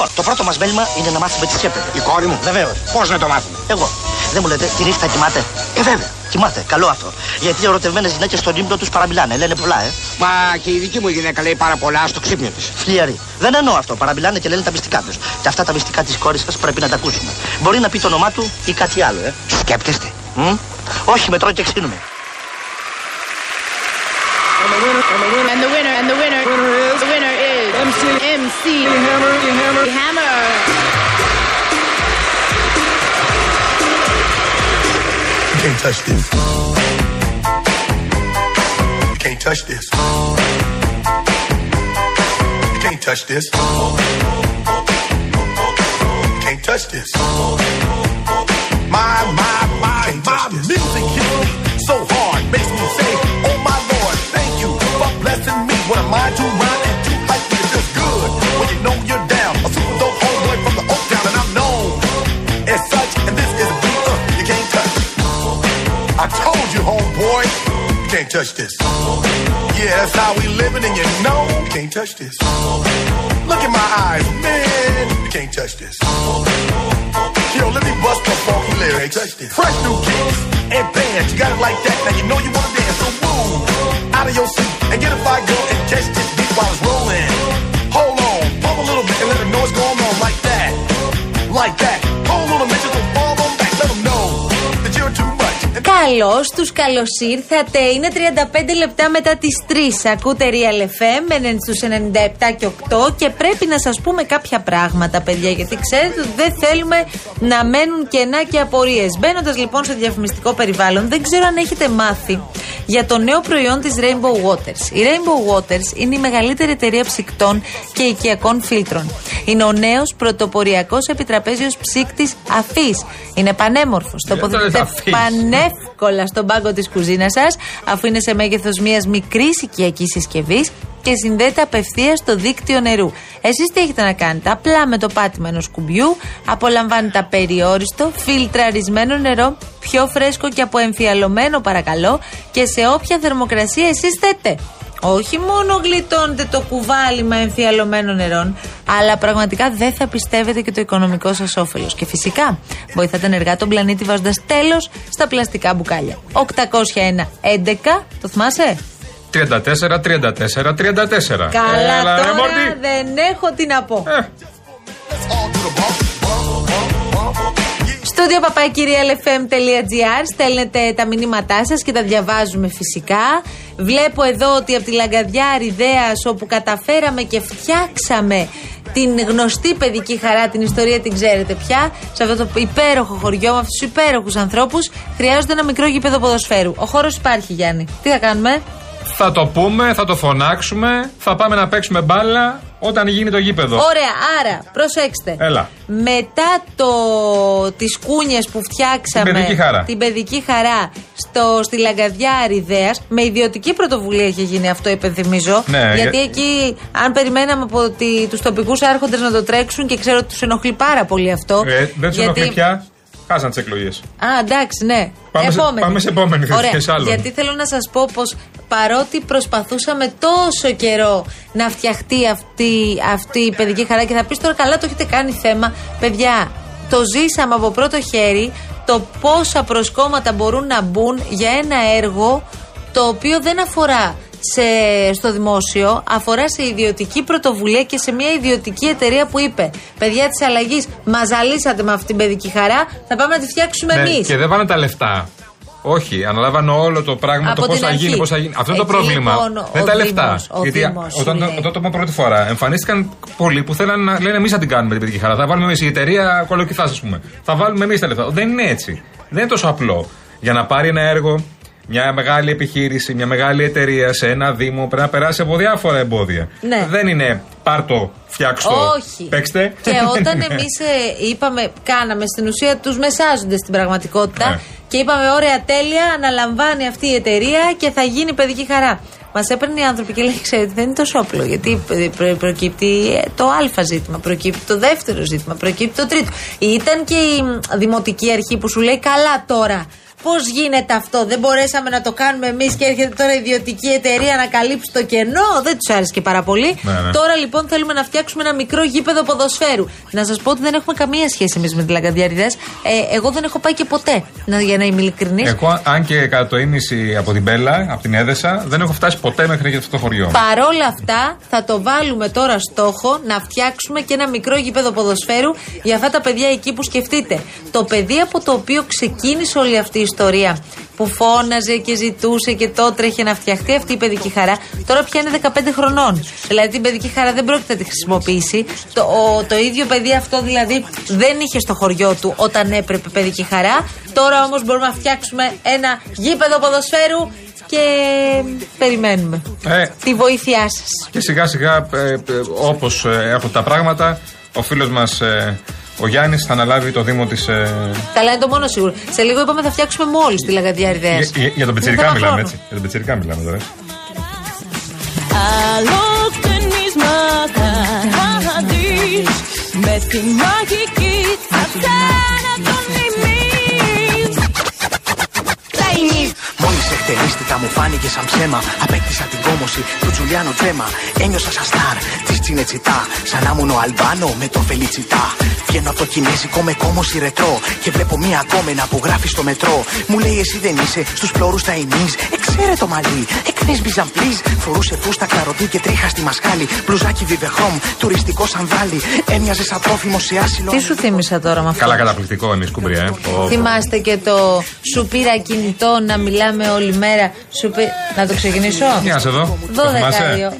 Λοιπόν, το πρώτο μας μέλημα είναι να μάθουμε τι έπρεπε. Η κόρη μου. Βεβαίω. Πώς να το μάθουμε; Εγώ. Δεν μου λέτε, τη νύχτα κοιμάται; Ε, βέβαια. Κοιμάται, καλό αυτό. Γιατί οι ερωτευμένες γυναίκες στον ύπνο τους παραμιλάνε, λένε πολλά, ε. Μα και η δική μου γυναίκα λέει πάρα πολλά στο ξύπνιο της. Φλιαροί. Δεν εννοώ αυτό. Παραμιλάνε και λένε τα μυστικά τους. Και αυτά τα μυστικά της κόρης σας πρέπει να τα ακούσουμε. Μπορεί να πει το όνομά του ή κάτι άλλο, ε. Σκέπτεστε. Μ; Όχι, μετρώ και ξύνουμε. MC, MC Hammer, Hammer, Hammer. You can't touch this. You can't touch this. You can't touch this. You can't touch this. My, my, my, my music hits me touch this. Yeah, that's how we living, and you know you can't touch this. Look in my eyes, man, you can't touch this. Yo, let me bust the funky lyrics. Fresh new kicks and bands, you got it like that. Now you know you wanna dance, so move out of your seat and get a fire girl and catch this beat while it's rolling. Hold on, pump a little bit and let know what's going on like that, like that. Καλώς τους, καλώς ήρθατε. Είναι 35 λεπτά μετά τις 3. Ακούτε Real FM στους 97 και 8 και πρέπει να σας πούμε κάποια πράγματα, παιδιά, γιατί ξέρετε ότι δεν θέλουμε να μένουν κενά και απορίες. Μπαίνοντας λοιπόν σε διαφημιστικό περιβάλλον, δεν ξέρω αν έχετε μάθει για το νέο προϊόν της Rainbow Waters. Η Rainbow Waters είναι η μεγαλύτερη εταιρεία ψυκτών και οικιακών φίλτρων. Είναι ο νέος πρωτοποριακός επιτραπέζιος ψύκτης αφής. Είναι πανέμορφος. Τοποθετείται αφής. Πανεύκολα στον πάγκο της κουζίνας σας, αφού είναι σε μέγεθος μιας μικρής οικιακής συσκευής και συνδέεται απευθείας στο δίκτυο νερού. Εσείς τι έχετε να κάνετε, απλά με το πάτημα ενό κουμπιού απολαμβάνετε απεριόριστο, φιλτραρισμένο νερό, πιο φρέσκο και αποεμφιαλωμένο παρακαλώ και σε όποια θερμοκρασία εσείς θέτε. Όχι μόνο γλιτώνετε το κουβάλιμα εμφιαλωμένων νερών, αλλά πραγματικά δεν θα πιστεύετε και το οικονομικό σας όφελος. Και φυσικά βοηθάτε ενεργά τον πλανήτη βάζοντας τέλος στα πλαστικά μπουκάλια. 801 11, το θυμάσαι; 34, 34, 34. Καλά, Έλα, ρε, τώρα Μόρτι. δεν έχω τι να πω. Ε, Στούντιο παπακυριαλfm.gr Στέλνετε τα μηνύματά σας και τα διαβάζουμε φυσικά. Βλέπω εδώ ότι από τη Λαγκαδιά Αριδέας, όπου καταφέραμε και φτιάξαμε την γνωστή παιδική χαρά, την ιστορία την ξέρετε πια, σε αυτό το υπέροχο χωριό, με αυτούς τους υπέροχους ανθρώπους, χρειάζονται ένα μικρό γήπεδο ποδοσφαίρου. Ο χώρος υπάρχει, Γιάννη. Τι θα κάνουμε, θα το πούμε, θα το φωνάξουμε, θα πάμε να παίξουμε μπάλα όταν γίνει το γήπεδο. Ωραία, άρα, προσέξτε. Έλα. Μετά το, τις κούνιες που φτιάξαμε Την παιδική χαρά. την παιδική χαρά στο, στη Λαγκαδιά Αριδέας με ιδιωτική πρωτοβουλία είχε γίνει αυτό υπενθυμίζω Ναι, γιατί για- εκεί αν περιμέναμε από τη, τους τοπικούς άρχοντες να το τρέξουν και ξέρω ότι τους ενοχλεί πάρα πολύ αυτό Ε, δεν τους ενοχλεί πια. Χάσαν τις εκλογές. Α, εντάξει, ναι. Πάμε σε- επόμενη. πάμε σε επόμενη, δεν Ωραία. θες άλλο. Γιατί θέλω να σας πω πως παρότι προσπαθούσαμε τόσο καιρό να φτιαχτεί αυτή, αυτή η παιδική χαρά και θα πεις τώρα καλά το έχετε κάνει θέμα. Παιδιά, το ζήσαμε από πρώτο χέρι το πόσα προσκόμματα μπορούν να μπουν για ένα έργο το οποίο δεν αφορά σε, στο δημόσιο, αφορά σε ιδιωτική πρωτοβουλία και σε μια ιδιωτική εταιρεία που είπε: Παιδιά της αλλαγής, μας ζαλίσατε με αυτή την παιδική χαρά, θα πάμε να τη φτιάξουμε εμείς. Ναι, και δεν πάνε τα λεφτά. Όχι, αναλάβανε όλο το πράγμα, Από το πώς την θα αρχή. γίνει, πώς θα γίνει. Αυτό είναι το Εκεί, πρόβλημα. λοιπόν, δεν ο τα Δήμος, λεφτά. ο Γιατί Δήμος όταν, σου το- λέει. όταν το είπα πρώτη φορά, εμφανίστηκαν πολλοί που θέλαν να λένε εμείς θα την κάνουμε την παιδική χαρά. Θα βάλουμε εμείς η εταιρεία κολοκυθάς, ας πούμε. Θα βάλουμε εμείς τα λεφτά. Δεν είναι έτσι. Δεν είναι τόσο απλό. Για να πάρει ένα έργο, μια μεγάλη επιχείρηση, μια μεγάλη εταιρεία σε ένα Δήμο πρέπει να περάσει από διάφορα εμπόδια. Ναι. Δεν είναι πάρ το, φτιάξ το, Όχι. παίξτε. Και όταν Ναι. εμεί είπαμε, κάναμε στην ουσία τους μεσάζοντε στην πραγματικότητα Ναι. και είπαμε: Ωραία, τέλεια, αναλαμβάνει αυτή η εταιρεία και θα γίνει παιδική χαρά. Μας έπαιρνε οι άνθρωποι και λέει: Ξέρετε, δεν είναι τόσο όπλο. Γιατί προ- προ- προκύπτει ε, το Α ζήτημα, προκύπτει το δεύτερο ζήτημα, προκύπτει το τρίτο. Ήταν και η μ, δημοτική αρχή που σου λέει: Καλά τώρα. Πώς γίνεται αυτό, δεν μπορέσαμε να το κάνουμε εμείς και έρχεται τώρα η ιδιωτική εταιρεία να καλύψει το κενό; Δεν τους άρεσε και πάρα πολύ. Ναι, ναι. Τώρα λοιπόν θέλουμε να φτιάξουμε ένα μικρό γήπεδο ποδοσφαίρου. Να σας πω ότι δεν έχουμε καμία σχέση εμείς με τη Λαγκαδιάριδε. Ε, εγώ δεν έχω πάει και ποτέ, να, για να είμαι ειλικρινής. Εγώ, αν και κατά το ίμιση από την Μπέλα, από την Έδεσα, δεν έχω φτάσει ποτέ μέχρι αυτό το χωριό. Παρόλα αυτά, θα το βάλουμε τώρα στόχο να φτιάξουμε και ένα μικρό γήπεδο ποδοσφαίρου για αυτά τα παιδιά εκεί που σκεφτείτε. Το παιδί από το οποίο ξεκίνησε όλη αυτή η ιστορία, που φώναζε και ζητούσε και το τρέχε να φτιαχτεί αυτή η παιδική χαρά, τώρα πια είναι 15 χρονών. Δηλαδή την παιδική χαρά δεν πρόκειται να τη χρησιμοποιήσει. Το, ο- το ίδιο παιδί αυτό δηλαδή δεν είχε στο χωριό του όταν έπρεπε παιδική χαρά. Τώρα όμως μπορούμε να φτιάξουμε ένα γήπεδο ποδοσφαίρου και περιμένουμε Ε, τη βοήθειά σας. και σιγά σιγά, ε, ε, όπως έχουν τα πράγματα, ο φίλος μας ο Γιάννης θα αναλάβει το Δήμο της. Καλά, είναι το μόνο σίγουρο. Σε λίγο είπαμε θα φτιάξουμε μόλις τη Λαγαδιάριδε. για, για- για τον Πετσυρικά μιλάμε έτσι. Για τον Πετσυρικά μιλάμε τώρα. έτσι. Αλόφθενης μαθαδείς Με τη μαγική θα τον μιμείς Μόλι εκτελίστηκα, μου φάνηκε σαν ψέμα. Απέκτησα την κόμωση του Τζουλιάνο Τζέμα. Ένιωσα σαν στάρ της Τσινετσιτά. Σαν να ήμουν ο Αλμπάνο με το Φελιτσιτά. Βγαίνω από το κινέζικο με κόμωση ρετρό. Και βλέπω μία κόμενα που γράφει στο μετρό. Μου λέει εσύ δεν είσαι στους φλόρου τα ενή. Εξαίρε το μαλλί. Εκνέ μπιζαμπλή. Φορούσε φούστα καροτή και τρίχα στη μασχάλη. Μπλουζάκι βιβεχόμ, τουριστικός σανδάλι. Έμοιαζε σαν τρόφιμο σε άσυλο. Τι σου θύμισα τώρα με αυτό; Καλά, καταπληκτικό εμείς κουμπριά. Ε. Πω, πω. Θυμάστε και το σου πήρα κινητό να μιλάμε όλη μέρα. Σου πή- Να το ξεκινήσω; Για σε εδώ. Το 12 θυμάσαι; η ο-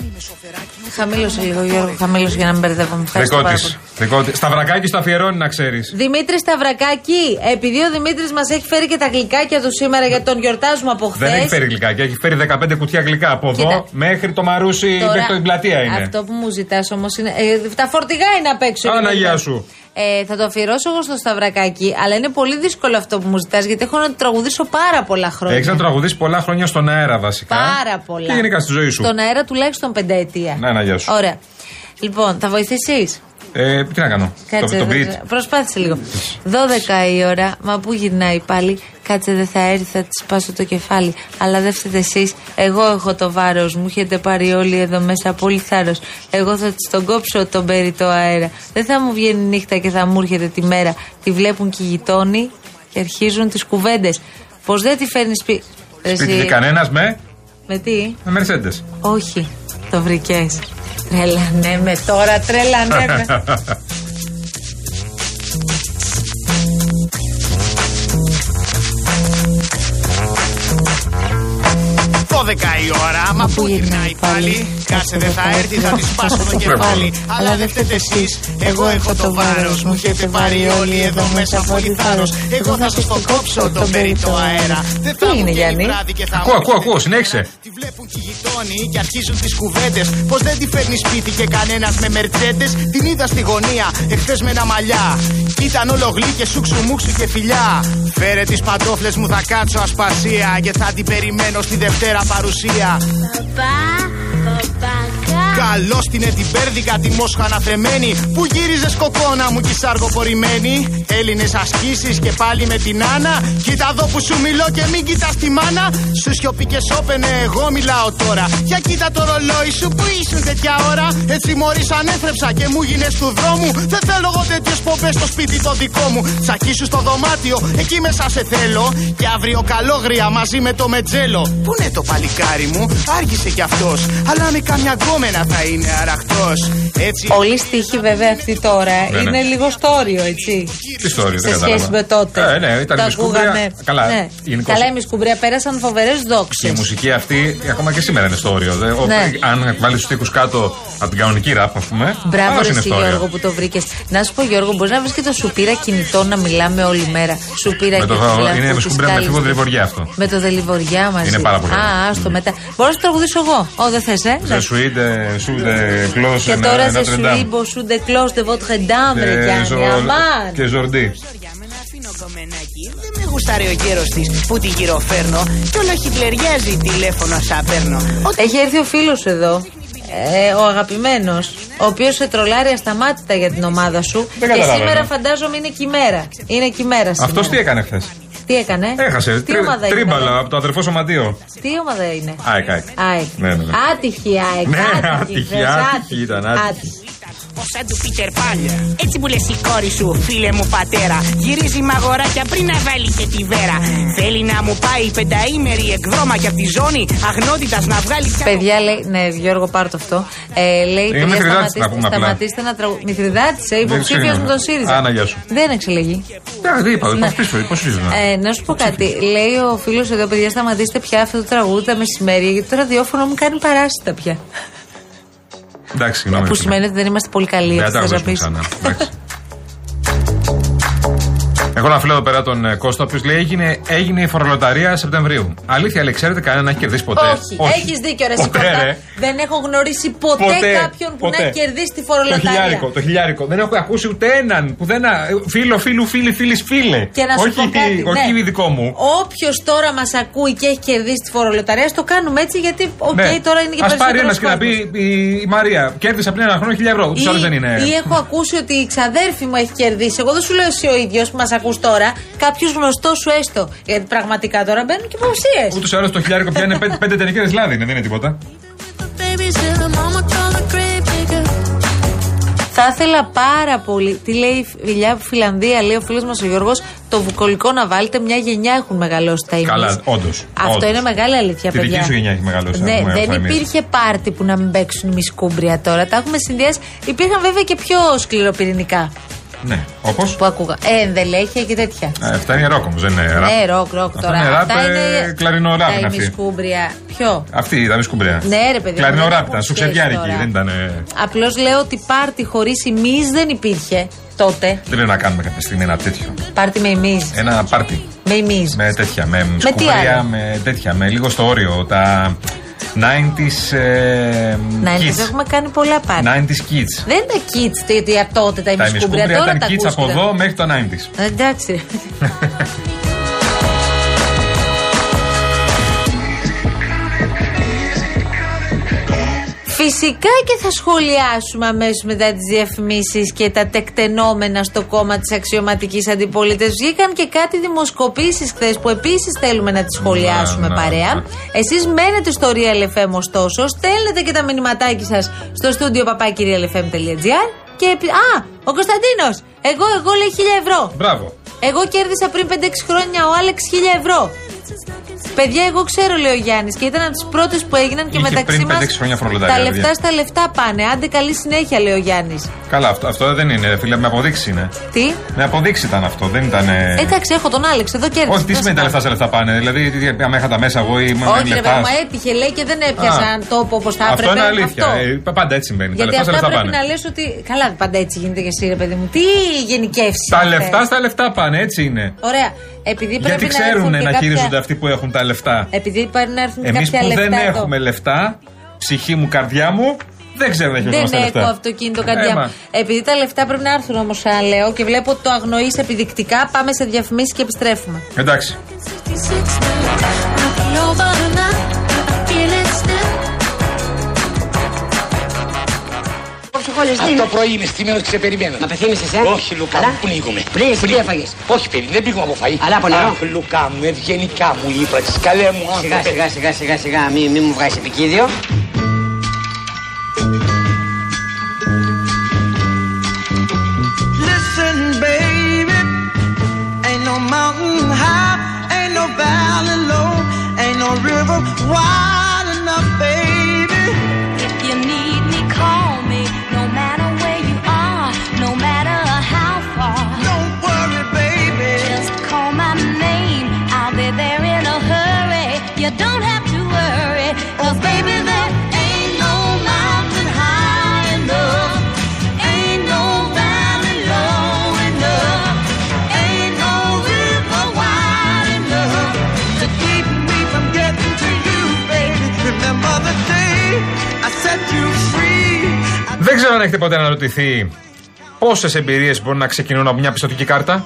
Χαμήλωσε λίγο, Γιώργο. Χαμήλωσε για να μην μπερδεύομαι. Ευχαριστώ Δικό πάρα τη. πολύ. Δικό της. Σταυρακάκι στο αφιερώνει να ξέρεις. Δημήτρη Σταυρακάκη, επειδή ο Δημήτρης μας έχει φέρει και τα γλυκάκια του σήμερα γιατί τον γιορτάζουμε από χθες. Δεν έχει φέρει γλυκάκι, έχει φέρει 15 κουτιά γλυκά. Από Κοίτα. εδώ μέχρι το Μαρούσι, Τώρα, μέχρι το πλατεία είναι. Αυτό που μου ζητάς όμως είναι. Ε, τα φορτηγά είναι απ' έξω. Παναγιά είναι σου. Ε, θα το αφιερώσω εγώ στο Σταυρακάκι, αλλά είναι πολύ δύσκολο αυτό που μου ζητάς γιατί έχω να το τραγουδήσω πάρα πολλά χρόνια. Έχεις να τραγουδήσεις πολλά χρόνια στον αέρα βασικά. Πάρα πολλά. Και γενικά στη ζωή σου. Στον αέρα τουλάχιστον πενταετία. Ναι, ναι, γεια σου. Ωραία. Λοιπόν, θα βοηθήσεις; Ε, τι να κάνω; Κάτσε, το, το δεν beat. ξέρω. προσπάθησε λίγο. 12 η ώρα, μα πού γυρνάει πάλι. Κάτσε, δεν θα έρθει, θα της σπάσω το κεφάλι. Αλλά δεν φταίτε εσείς. Εγώ έχω το βάρος. Μου έχετε πάρει όλοι εδώ μέσα πολύ θάρρος. Εγώ θα της τον κόψω τον περιττό αέρα. Δεν θα μου βγαίνει νύχτα και θα μου έρχεται τη μέρα. Τη βλέπουν και οι γειτόνι και αρχίζουν τις κουβέντες. Πως δεν τη φέρνει σπίτι. Σπίτι και κανένας με, Με τι; με Mercedes. Όχι, το βρήκες. Τρελανέ με τώρα, τρελανέ με. Η ώρα, μα πού γυρνάει πάλι. Κάτσε δεν θα έρθει, θα τη σπάσω το κεφάλι. Αλλά δεν φταίτε εσείς, εγώ έχω το βάρος. Μου έχετε πάρει όλοι εδώ μέσα πολύ θάρρο. Εγώ θα σας το κόψω τον περιττό αέρα. Δεν θα Τι είναι, μου βγαίνει Γιάννη; βράδυ και θα Ακούω, μου ακούω, έρχεται ακούω, τη συνέχισε. μέρα. Τη βλέπουν και οι γειτόνι και αρχίζουν τις κουβέντες. Πως δεν τη φέρνει σπίτι και κανένας με μερτσέντε. Την είδα στη γωνία, εχθές με ένα μαλλιά. Κι Ήταν όλο γλύκε, σούξου μουξου και φιλιά. Φέρε τις παντόφλες μου, θα κάτσω ασπασία. Και θα την περιμένω στη Δευτέρα παρουσία. Καλώ την Εντιμπέρδικα τη Μόσχα αναθεμένη. Που γύριζε κοκόνα μου κι σαργοπορημένη. Έλληνες ασκήσεις και πάλι με την Άννα. Κοίτα εδώ που σου μιλώ και μην κοιτάς τη μάνα. Σου σιωπή και σώπαινε, εγώ μιλάω τώρα. Για κοίτα το ρολόι σου που ήσουν τέτοια ώρα. Έτσι μόλις ανέθρεψα και μου γίνες του δρόμου. Δεν θέλω εγώ τέτοιες πομπές στο σπίτι το δικό μου. Τσακί σου στο δωμάτιο, εκεί μέσα σε θέλω. Και αύριο καλόγρια μαζί με το μετζέλο. Πού είναι το παλικάρι μου, άργησε κι αυτός. Αλλά με καμιά γκόμενα θα είναι αραχτός. Έτσι. Όλοι οι στίχοι βέβαια αυτοί τώρα Ναι, είναι ναι. λίγο στόριο, έτσι. Τι story, δεν Σε κατάλαβα. σχέση με τότε. Ε, ναι, ήταν Τα η Μισκούμπρια. ακούγαμε. Καλά, Ναι. γενικώς. Καλά, η Μισκούμπρια πέρασαν φοβερές Και η δόξε. μουσική αυτή ακόμα και σήμερα είναι στο όριο. Δε- ο- Ναι. Αν βάλεις τους τοίχου κάτω από την κανονική ραπ, ας πούμε. Μπράβο, αυτός ρε, είναι εσύ, στο όριο. Γιώργο, που το βρήκες. Να σου πω, Γιώργο, μπορείς να βρεις και το σου πήρα κινητό να μιλάμε όλη μέρα. Σου πήρα Με και το- φιλαθού είναι της Μισκούμπρια με Κάλλης. φίβο δελιβοριά αυτό. Με το δελιβοριά μαζί. Είναι πάρα πολύ ωραίο. Α, άστο μετά. Μπορώ να σου τραγουδήσω εγώ. Ω, δεν θες, ε; Je suis de, sous de close Και τώρα σε Notre σου Dame. είπω σου de close de votre dame, ρε Και Γιάννη. Ζο- Αμάν. Και Ζορντί. Για μένα αφήνω κομμενάκι. Δεν με γουστάρει ο γέρο της που τη γυροφέρνω. Κι όλο χιτλεριάζει τηλέφωνο σαν παίρνω. Έχει έρθει ο φίλος σου εδώ. Ε, ο αγαπημένος, ο οποίος σε τρολάρει ασταμάτητα για την ομάδα σου. Δεν και καταλαβαίνω. σήμερα φαντάζομαι είναι κυμέρα. Είναι κυμέρα σήμερα. Αυτό τι έκανε χθες; Τι έκανε; Έχασε. Τι Τρί- ομάδα είναι. Τρίμπαλα ρε; από το αδερφό σωματείο. Τι ομάδα είναι; ΑΕΚ, ΑΕΚ. ΑΕΚ. Ναι, ναι, ναι. Άτυχη ΑΕΚ. Ναι, άτυχη, άτυχη, χθες, άτυχη ήταν, άτυχη. Κάπω σαν του Πίτερ Παν. Έτσι που λες η κόρη σου, φίλε μου πατέρα. Γυρίζει μαγοράκια πριν να βάλει και τη βέρα. Θέλει να μου πάει πενταήμερη εκδρόμα και από τη ζώνη αγνότητας να βγάλει. Παιδιά λέει, ναι, Γιώργο, πάρ' το αυτό. Ε, λέει, παιδιά, σταματήστε, να πούμε σταματήστε να τραγουδάτε. Μηθριδάτησε, υποψήφιο με τον ΣΥΡΙΖΑ. Άνα, γεια σου. Δεν εξελεγεί. Δεν είπα, υποψήφιο. Ναι. Ε, να σου πω κάτι. Λέει ο φίλος εδώ, παιδιά, σταματήστε πια αυτό το τραγούδι τα μεσημέρια, γιατί το ραδιόφωνο μου κάνει παράστα πια. Εντάξει, συγγνώμη. Που ρε φίλε. σημαίνει ότι δεν είμαστε πολύ καλοί. Δεν έτσι τα θες να ακούσουμε πεις. ξανά. Εντάξει. Έχω ένα φίλο εδώ πέρα τον ε, Κώστα, ο οποίος λέει έγινε, έγινε η φορολοταρία Σεπτεμβρίου. Αλήθεια, λέει, ξέρετε κανένα να έχει κερδίσει ποτέ. Όχι, έχεις δίκιο, ρε Ποτέ, Σικώτα. ρε. Δεν έχω γνωρίσει ποτέ, Ποτέ, κάποιον που ποτέ. να έχει κερδίσει τη Το φορολοταρία. χιλιάρικο, το χιλιάρικο. Δεν έχω ακούσει ούτε έναν. Πουθενά. Ε, Φίλο, φίλου, φίλη, φίλης, φίλε. Και να σου όχι, πω κάτι. όχι ναι. δικό μου. Όποιος τώρα μας ακούει και έχει κερδίσει τη φορολοταρία, το κάνουμε έτσι γιατί, οκ, Ναι. τώρα είναι και Ας πάρει περισσότερο. ένας και να πει η, η Μαρία, κέρδισα πριν ένα χρόνο χίλια ευρώ. Τους άλλους δεν είναι. Ή έχω ακούσει ότι η ξαδέρφη μου έχει κερδίσει. Εγώ δεν σου λέω εσύ ο ίδιος που μας ακού τώρα, κάποιος γνωστός σου έστω. Γιατί πραγματικά τώρα μπαίνουν και υποψίες. Ούτως ή άλλως το χιλιάρικο πια είναι πέντε, πέντε τενεκέρε λάδι, είναι, δεν είναι τίποτα. Θα ήθελα πάρα πολύ. Τι λέει η φιλιά Φιλανδία, λέει ο φίλος μας ο Γιώργος, το βουκολικό να βάλετε. Μια γενιά έχουν μεγαλώσει τα ημείς. Καλά, όντως, Αυτό όντως. είναι μεγάλη αλήθεια, Τη παιδιά. δική σου γενιά έχει μεγαλώσει, Ναι, έχουμε δεν αυτό εμείς. υπήρχε πάρτι που να μην παίξουν οι σκούμπρια τώρα. Τα έχουμε συνδυάσει. Υπήρχαν βέβαια και πιο σκληροπυρηνικά Ναι, όπως; που ακούγα. Ε, ενδελέχεια και τέτοια. Αυτά είναι ροκ όμως, δεν είναι ραπ. Ναι, ροκ, ροκ Αυτά τώρα. είναι ραπ, Αυτά ε, είναι. κλαρινό ραπ Τα είναι αυτή. ημισκούμπρια. Ποιο; Αυτή ήταν η σκουμπρέα. Ναι, ρε, παιδί, Κλαρινό δεν ραπ έχουν ήταν, σου σχέση ξεδιάρικη, τώρα. δεν ήταν. ε, Απλώς λέω ότι πάρτι χωρίς ημί δεν υπήρχε τότε. Δεν πρέπει να κάνουμε κάποια στιγμή ένα τέτοιο. Πάρτι με ημί. Ένα πάρτι. Με ημί. Με τέτοια, με, τι σκουμπρία, άλλο; με τέτοια, με λίγο στο όριο. Τα 90s ε, Να kids. έχουμε κάνει πολλά πάρτι. 90s kids. Δεν είναι kids τι- τι- τότε τα Τα ημισκούμπρια. ημισκούμπρια Τώρα ήταν τα kids από ακούστηκαν. εδώ μέχρι το 90s. Ε, Εντάξει. Φυσικά και θα σχολιάσουμε αμέσως μετά τις διαφημίσεις και τα τεκτενόμενα στο κόμμα της αξιωματικής αντιπολίτευσης. Βγήκαν και κάτι δημοσκοπήσεις χθες που επίσης θέλουμε να τις σχολιάσουμε Να, να, παρέα. να. Εσείς μένετε στο Real FM ωστόσο, στέλνετε και τα μηνυματάκια σας στο στούντιο παπάκυριαλεφm.gr και. επι- Α, ο Κωνσταντίνος! Εγώ, εγώ λέει 1000 ευρώ. Μπράβο. Εγώ κέρδισα πριν 5-6 χρόνια ο Άλεξ 1000 ευρώ. Παιδιά, εγώ ξέρω, λέει ο Γιάννης, και ήταν από τις πρώτες που έγιναν και Είχε μεταξύ πριν μας. 5-6 χρόνια φορολοταρία, Τα παιδιά. λεφτά στα λεφτά πάνε. Άντε, καλή συνέχεια, λέει ο Γιάννης. Καλά, αυτό, αυτό δεν είναι, ρε φίλε, με αποδείξει είναι. Τι; Με αποδείξει ήταν αυτό, δεν ήταν. ε, Εντάξει, έχω τον Άλεξ, εδώ κέρδισα. Όχι, τι σημαίνει τα λεφτά σε λεφτά πάνε. Δηλαδή, τι- άμα είχα τα μέσα εγώ ή με Όχι, ρε λεφτάς. παιδί μου, έτυχε, λέει και δεν έπιασαν τόπο όπως θα Αυτό έπρεπε. είναι αλήθεια. Αυτό. Ε, πάντα έτσι συμβαίνει. Γιατί τα λεφτά σε αυτά λεφτά πρέπει πάνε. να λες ότι. Καλά, πάντα έτσι γίνεται και εσύ, ρε παιδί μου. Τι γενικεύσεις. Τα λεφτά στα λεφτά πάνε, έτσι είναι. Ωραία. Επειδή πρέπει Γιατί να ξέρουν έρθουν να και κάποια- χειρίζονται αυτοί που έχουν τα λεφτά. Επειδή πρέπει να έρθουν Εμείς κάποια που λεφτά. δεν εδώ. έχουμε λεφτά, ψυχή μου, καρδιά μου, δεν ξέρω να Δεν χειριζόμαστε έχω λεφτά. αυτοκίνητο καρδιά Έμα. μου. Επειδή τα λεφτά πρέπει να έρθουν όμως, σαν λέω, και βλέπω ότι το αγνοείς επιδεικτικά, πάμε σε διαφημίσεις και επιστρέφουμε. Εντάξει. Αυτό το πρωί είμαι στημένο και σε περιμένω. Μα πεθύμησες, ε; Όχι, Λουκά, Καλά. μου, πνίγομαι. Πνίγεσαι, τι έφαγες; Όχι, παιδί, δεν πήγαμε από φαΐ. Αλλά από νερό. Αχ, Λουκά μου, ευγενικά μου είπατε. Καλέ μου Σιγά, άνθρωπε. σιγά, σιγά, σιγά, σιγά, μη, μη μου βγάζεις επικίδιο. Δεν ξέρω αν έχετε ποτέ αναρωτηθεί πόσες εμπειρίες μπορούν να ξεκινούν από μια πιστοτική κάρτα.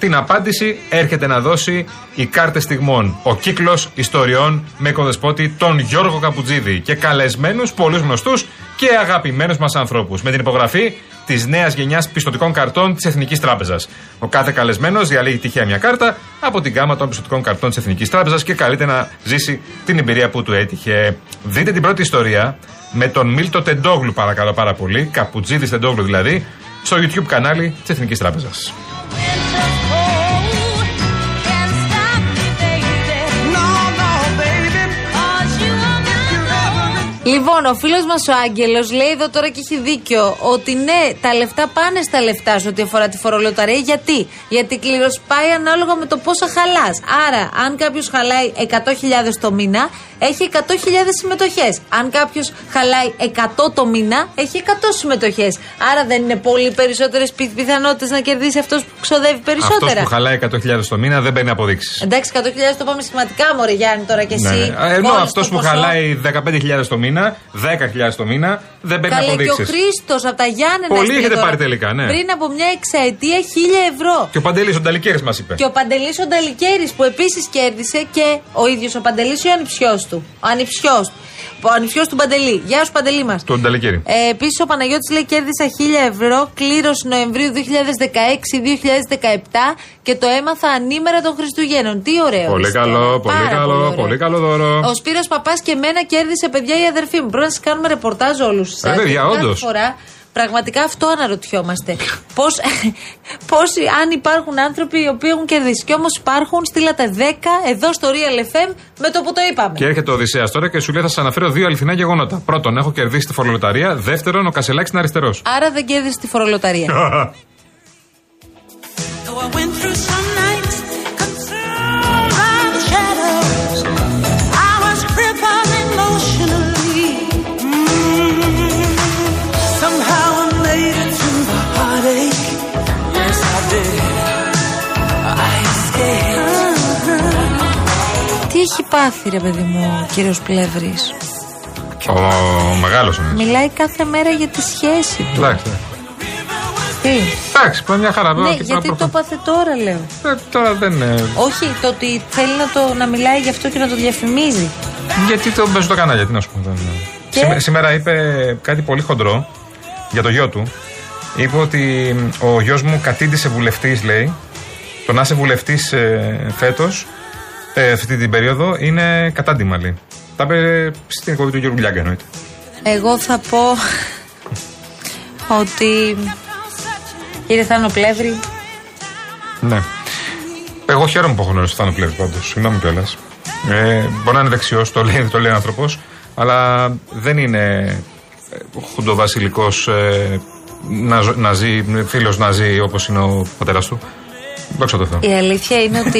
Την απάντηση έρχεται να δώσει η κάρτες στιγμών. Ο κύκλος ιστοριών με οικοδεσπότη τον Γιώργο Καπουτζίδη και καλεσμένους πολλούς γνωστούς και αγαπημένους μας ανθρώπους. Με την υπογραφή της νέας γενιάς πιστοτικών καρτών της Εθνικής Τράπεζας. Ο κάθε καλεσμένος διαλέγει τυχαία μια κάρτα από την γάμα των πιστοτικών καρτών της Εθνικής Τράπεζας και καλείται να ζήσει την εμπειρία που του έτυχε. Δείτε την πρώτη ιστορία με τον Μίλτο Τεντόγλου, παρακαλώ πάρα πολύ, Καπουτζίδης Τεντόγλου δηλαδή, στο YouTube κανάλι της Εθνικής Τράπεζας. Λοιπόν, ο φίλος μας ο Άγγελος λέει εδώ τώρα και έχει δίκιο ότι ναι, τα λεφτά πάνε στα λεφτά σε ό,τι αφορά τη φορολοταρία. Γιατί; Γιατί κληροσπάει ανάλογα με το πόσα χαλάς. Άρα, αν κάποιος χαλάει 100.000 το μήνα, έχει 100.000 συμμετοχές. Αν κάποιος χαλάει 100 το μήνα, έχει 100 συμμετοχές. Άρα δεν είναι πολύ περισσότερες πιθανότητες να κερδίσει αυτός που ξοδεύει Αυτός περισσότερα. που χαλάει 100.000 το μήνα δεν παίρνει αποδείξεις. Εντάξει, 100.000 το πάμε σχηματικά, Μωρέ Γιάννη, τώρα κι εσύ. Ναι. Ενώ Βάλεις αυτός το που ποσό. χαλάει 15.000 το μήνα, 10.000 το μήνα, δεν παίρνει Καλέ και ο αποδείξεις. Χρήστος από τα Γιάννενα. Πολλοί έστειλε έχετε τώρα. πάρει τελικά, ναι. Πριν από μια εξαετία 1000 ευρώ. Και ο Παντελής, ο Νταλικέρης μας είπε. Και ο Παντελής ο Νταλικέρης που επίσης κέρδισε και ο ίδιος ο Παντελής ή ο ανιψιός του. Ο ανιψιός. Ο ανιψιός του Παντελή. Γεια σου, Παντελή μας. Τον Νταλικέρη. Ε, Επίσης, ο Παναγιώτης λέει κέρδισα 1000 ευρώ κλήρωση Νοεμβρίου 2016-2017 και το έμαθα ανήμερα των Χριστουγέννων. Τι ωραίο. Πολύ είστε. καλό, πολύ Πάρα καλό, ωραίο. πολύ καλό δώρο. Ο Σπύρος Παπάς και εμένα κέρδισε παιδιά η αδερφή μου. Πρέπει να σας κάνουμε ρεπορτάζ όλους σα. Ε, παιδιά, όντως. Φορά πραγματικά αυτό αναρωτιόμαστε. Πώς, πώς, αν υπάρχουν άνθρωποι οι οποίοι έχουν κερδίσει. Και όμως υπάρχουν, στείλατε 10 εδώ στο Real FM με το που το είπαμε. Και έρχεται ο Οδυσσέας τώρα και σου λέει: Θα σας αναφέρω δύο αληθινά γεγονότα. Πρώτον, έχω κερδίσει τη φορολοταρία. Δεύτερον, ο Κασελάκης είναι αριστερός. Άρα δεν κέρδισε τη φορολοταρία. έχει πάθει, ρε παιδί μου, ο κύριος Πλεύρης; Ο μεγάλος είναι. Μιλάει κάθε μέρα για τη σχέση του. Εντάξει. Τι; Εντάξει, πάει μια χαρά. Ναι, βέβαια, και γιατί πρέπει το να πάθε τώρα, λέω. προ- Ε, Τώρα δεν είναι. Όχι, το ότι θέλει να, το, να μιλάει γι' αυτό και να το διαφημίζει. Γιατί το παίζουν τα κανάλια, τι να σου πω. δεν είναι. Και; Σήμε- Σήμερα είπε κάτι πολύ χοντρό για το γιο του. Είπε ότι ο γιος μου κατήντησε βουλευτής, λέει. Το να είσαι βουλευτής ε, φέτος, ε, αυτή την περίοδο, είναι κατάντημα, λέει. Τα είπε στην εκπομπή του Γιώργου Λιάγκα, εννοείται. Εγώ θα πω ότι κύριε Θάνο Πλεύρη, Ναι. Εγώ χαίρομαι που έχω γνωρίσει τον Θάνο Πλεύρη πάντως. Συγγνώμη κιόλας. Ε, μπορεί να είναι δεξιός, το λέει, το λέει άνθρωπος, αλλά δεν είναι χουντοβασιλικός ε, να, ζω- να ζει, φίλος να ζει όπως είναι ο πατέρας του. Δόξα τω Θεώ. η αλήθεια είναι ότι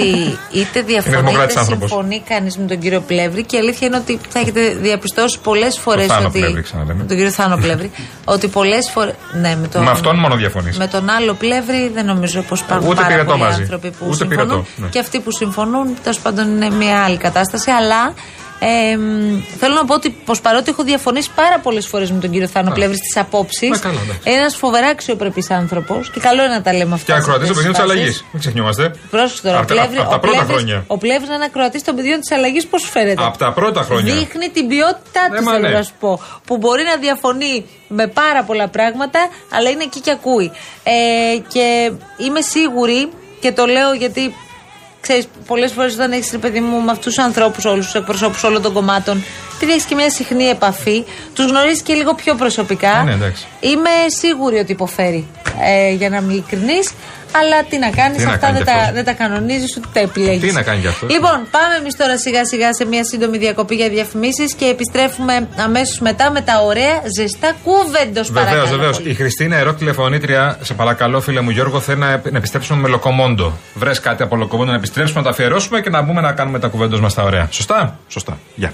είτε διαφωνεί δημοκράτης είτε άνθρωπος. συμφωνεί κανείς με τον κύριο Πλεύρη και η αλήθεια είναι ότι θα έχετε διαπιστώσει πολλές φορές Θάνο ότι. Πλεύρη, ξαναλέμε. Τον κύριο Θάνο Πλεύρη. ότι πολλές φορέ. Ναι, με, τον, Με αυτόν μόνο διαφωνείς. με τον άλλο Πλεύρη δεν νομίζω πως υπάρχουν Ούτε πάρα πυρετό πολλοί μαζί. άνθρωποι που Ούτε συμφωνούν. πυρετό, ναι. Και αυτοί που συμφωνούν, τέλος πάντων είναι μια άλλη κατάσταση. Αλλά ε, μ, θέλω να πω ότι πως παρότι έχω διαφωνήσει πάρα πολλές φορές με τον κύριο Θάνο Πλεύρη στις απόψεις, Ναι, καλά, εντάξει. ένας φοβερά αξιοπρεπής άνθρωπος και καλό είναι να τα λέμε αυτά. Και σε ακροατής των αυτές παιδιών τις της φάσεις. αλλαγής. Μην ξεχνιόμαστε. Πρόσεξε τώρα. Απ' ο τα- Πλεύρη- απ' τα ο πρώτα Πλεύρης- χρόνια. Ο Πλεύρης να είναι ακροατής των παιδιών της αλλαγής, πώς φαίνεται; Από τα πρώτα χρόνια. Δείχνει την ποιότητά Ναι, του, μα θέλω ναι. να σου πω. Που μπορεί να διαφωνεί με πάρα πολλά πράγματα, αλλά είναι εκεί και ακούει. Ε, και είμαι σίγουρη, και το λέω γιατί ξέρεις, πολλές φορές όταν έχεις ρε παιδί μου με αυτούς τους ανθρώπους, όλους τους εκπροσώπους όλων των κομμάτων, επειδή έχεις και μια συχνή επαφή, τους γνωρίζεις και λίγο πιο προσωπικά. Ναι, εντάξει. Είμαι σίγουρη ότι υποφέρει. Ε, για να είμαι ειλικρινή. Αλλά τι να κάνεις, Τι να αυτά κάνει δεν κι τα, αυτός. δεν τα κανονίζεις ούτε τα επιλέγεις. Τι να κάνει κι αυτός. Λοιπόν, πάμε εμείς τώρα σιγά σιγά σε μια σύντομη διακοπή για διαφημίσεις και επιστρέφουμε αμέσως μετά με τα ωραία ζεστά κούβεντο Βεβαίως, παρακαλώ. βεβαίως. πολύ. Η Χριστίνα, ερώ τηλεφωνήτρια, σε παρακαλώ, φίλε μου Γιώργο, θέλει να, να επιστρέψουμε με λοκομόντο. Βρες κάτι από λοκομόντο να επιστρέψουμε, να τα αφιερώσουμε και να μπούμε να κάνουμε τα κουβέντος μας τα ωραία. Σωστά; Σωστά. Γεια.